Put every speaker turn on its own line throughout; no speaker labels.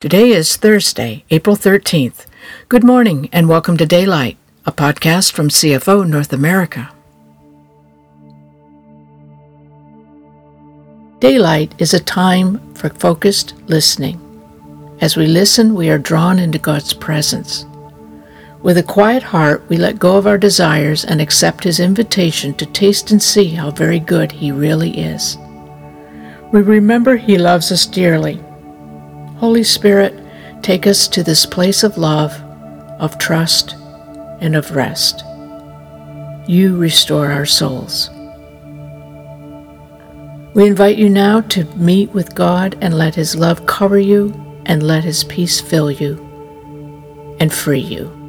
Today is Thursday, April 13th. Good morning and welcome to Daylight, a podcast from CFO North America. Daylight is a time for focused listening. As we listen, we are drawn into God's presence. With a quiet heart, we let go of our desires and accept His invitation to taste and see how very good He really is. We remember He loves us dearly Holy Spirit, take us to this place of love, of trust, and of rest. You restore our souls. We invite you now to meet with God and let His love cover you and let His peace fill you and free you.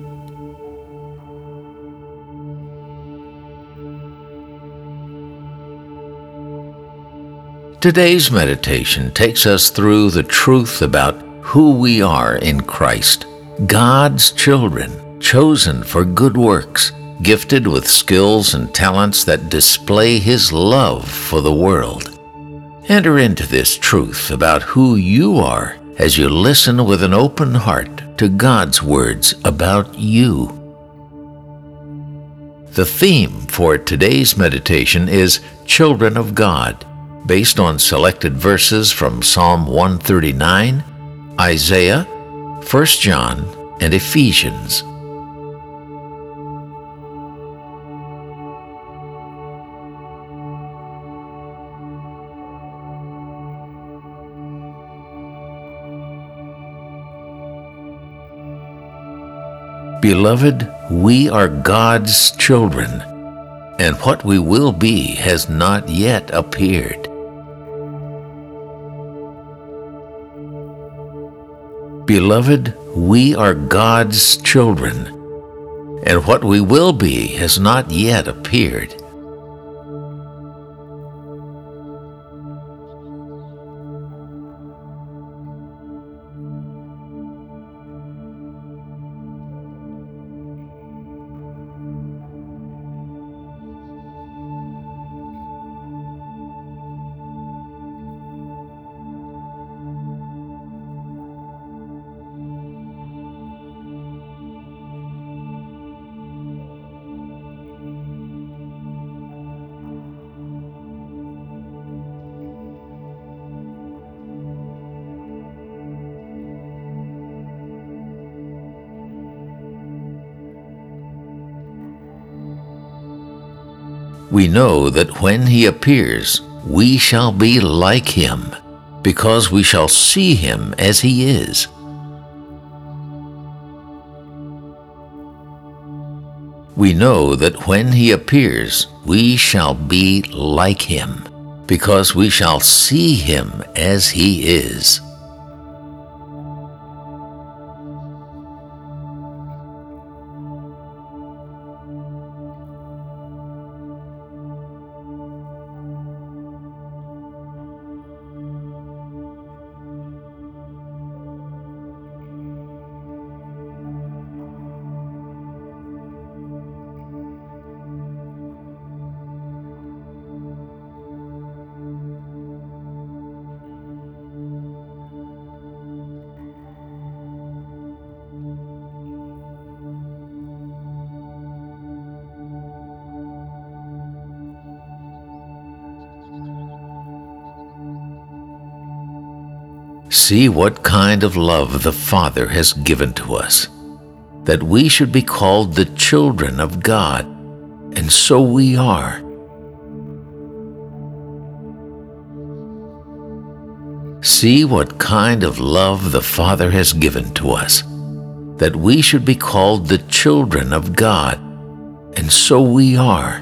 Today's meditation takes us through the truth about who we are in Christ God's children, chosen for good works, gifted with skills and talents that display His love for the world. Enter into this truth about who you are as you listen with an open heart to God's words about you. The theme for today's meditation is Children of God based on selected verses from Psalm 139, Isaiah, 1 John, and Ephesians. Beloved, we are God's children, and what we will be has not yet appeared. Beloved, we are God's children, and what we will be has not yet appeared. We know that when he appears, we shall be like him, because we shall see him as he is. We know that when he appears, we shall be like him, because we shall see him as he is. See what kind of love the Father has given to us, that we should be called the children of God, and so we are. See what kind of love the Father has given to us, that we should be called the children of God, and so we are.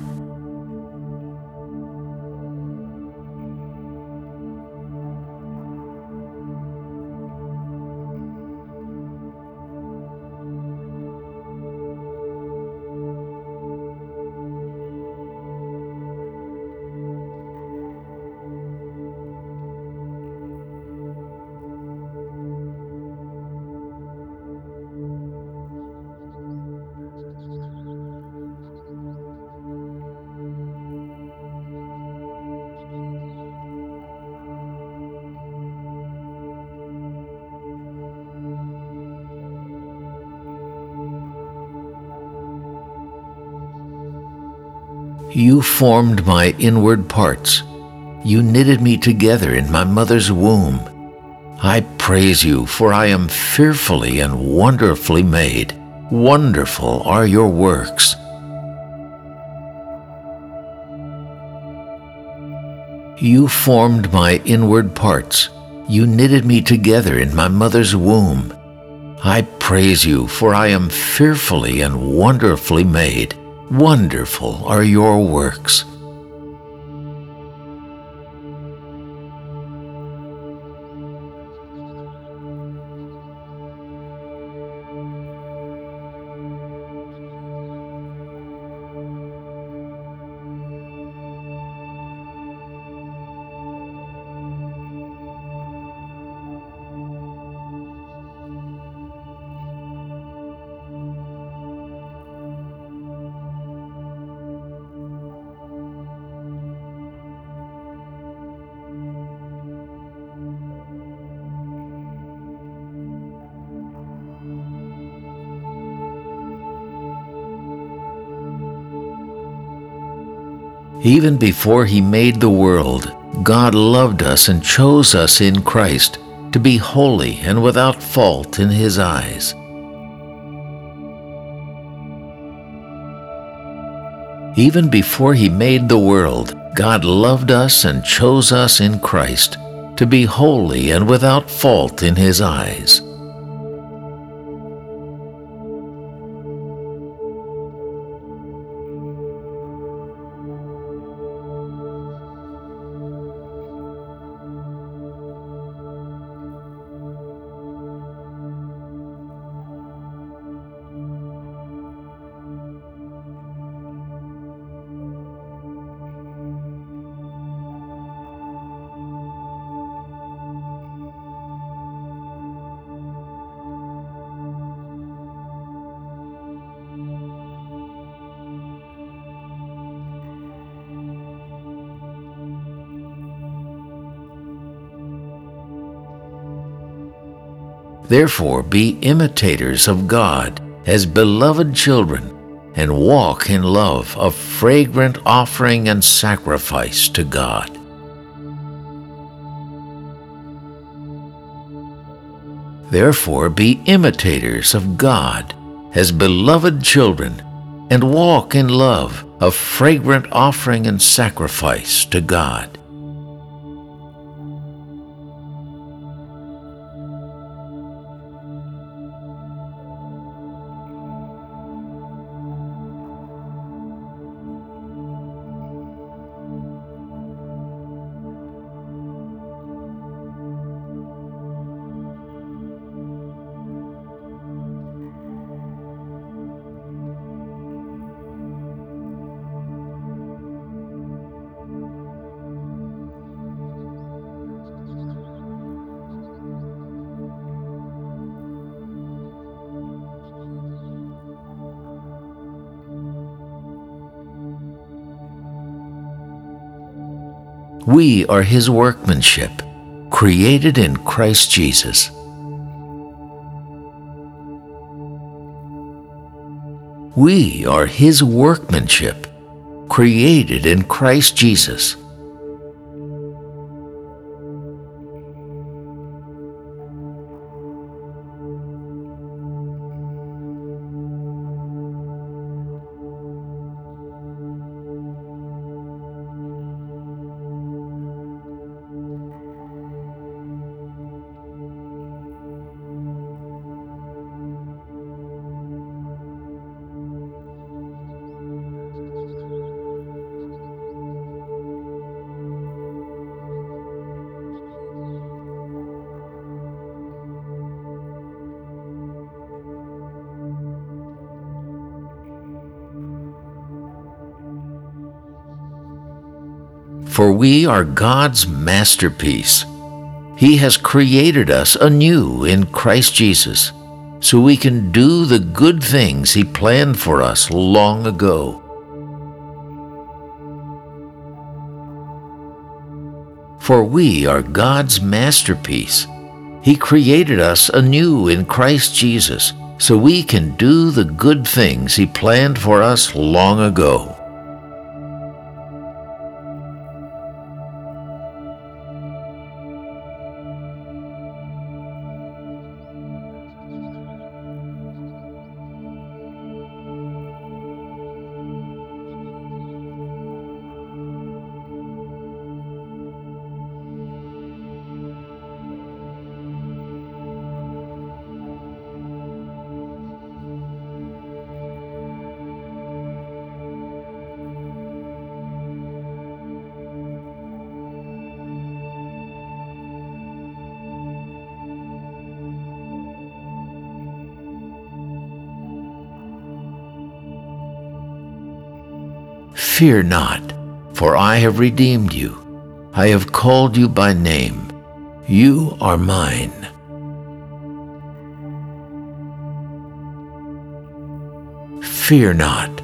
You formed my inward parts. You knitted me together in my mother's womb. I praise you, for I am fearfully and wonderfully made. Wonderful are your works. You formed my inward parts. You knitted me together in my mother's womb. I praise you, for I am fearfully and wonderfully made. Wonderful are your works. Even before He made the world, God loved us and chose us in Christ to be holy and without fault in His eyes. Even before He made the world, God loved us and chose us in Christ to be holy and without fault in His eyes. Therefore, be imitators of God as beloved children, and walk in love, a fragrant offering and sacrifice to God. Therefore, be imitators of God as beloved children, and walk in love, a fragrant offering and sacrifice to God. We are His workmanship, created in Christ Jesus. We are His workmanship, created in Christ Jesus. For we are God's masterpiece. He has created us anew in Christ Jesus so we can do the good things He planned for us long ago. For we are God's masterpiece. He created us anew in Christ Jesus so we can do the good things He planned for us long ago. Fear not, for I have redeemed you. I have called you by name. You are mine. Fear not,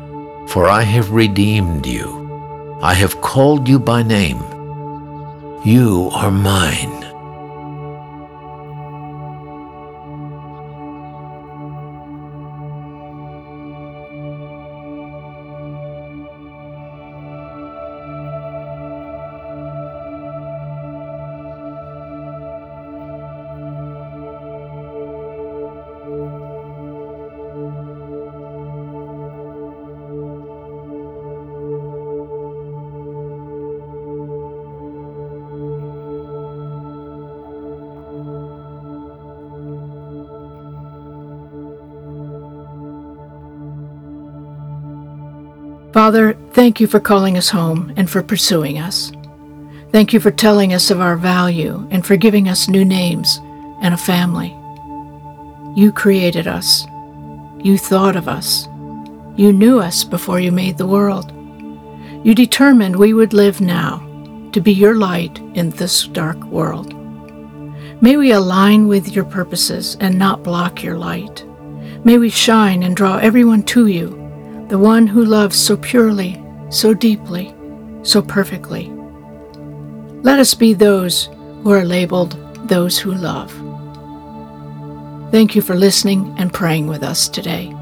for I have redeemed you. I have called you by name. You are mine.
Father, thank you for calling us home and for pursuing us. Thank you for telling us of our value and for giving us new names and a family. You created us. You thought of us. You knew us before you made the world. You determined we would live now to be your light in this dark world. May we align with your purposes and not block your light. May we shine and draw everyone to you the one who loves so purely, so deeply, so perfectly. Let us be those who are labeled those who love. Thank you for listening and praying with us today.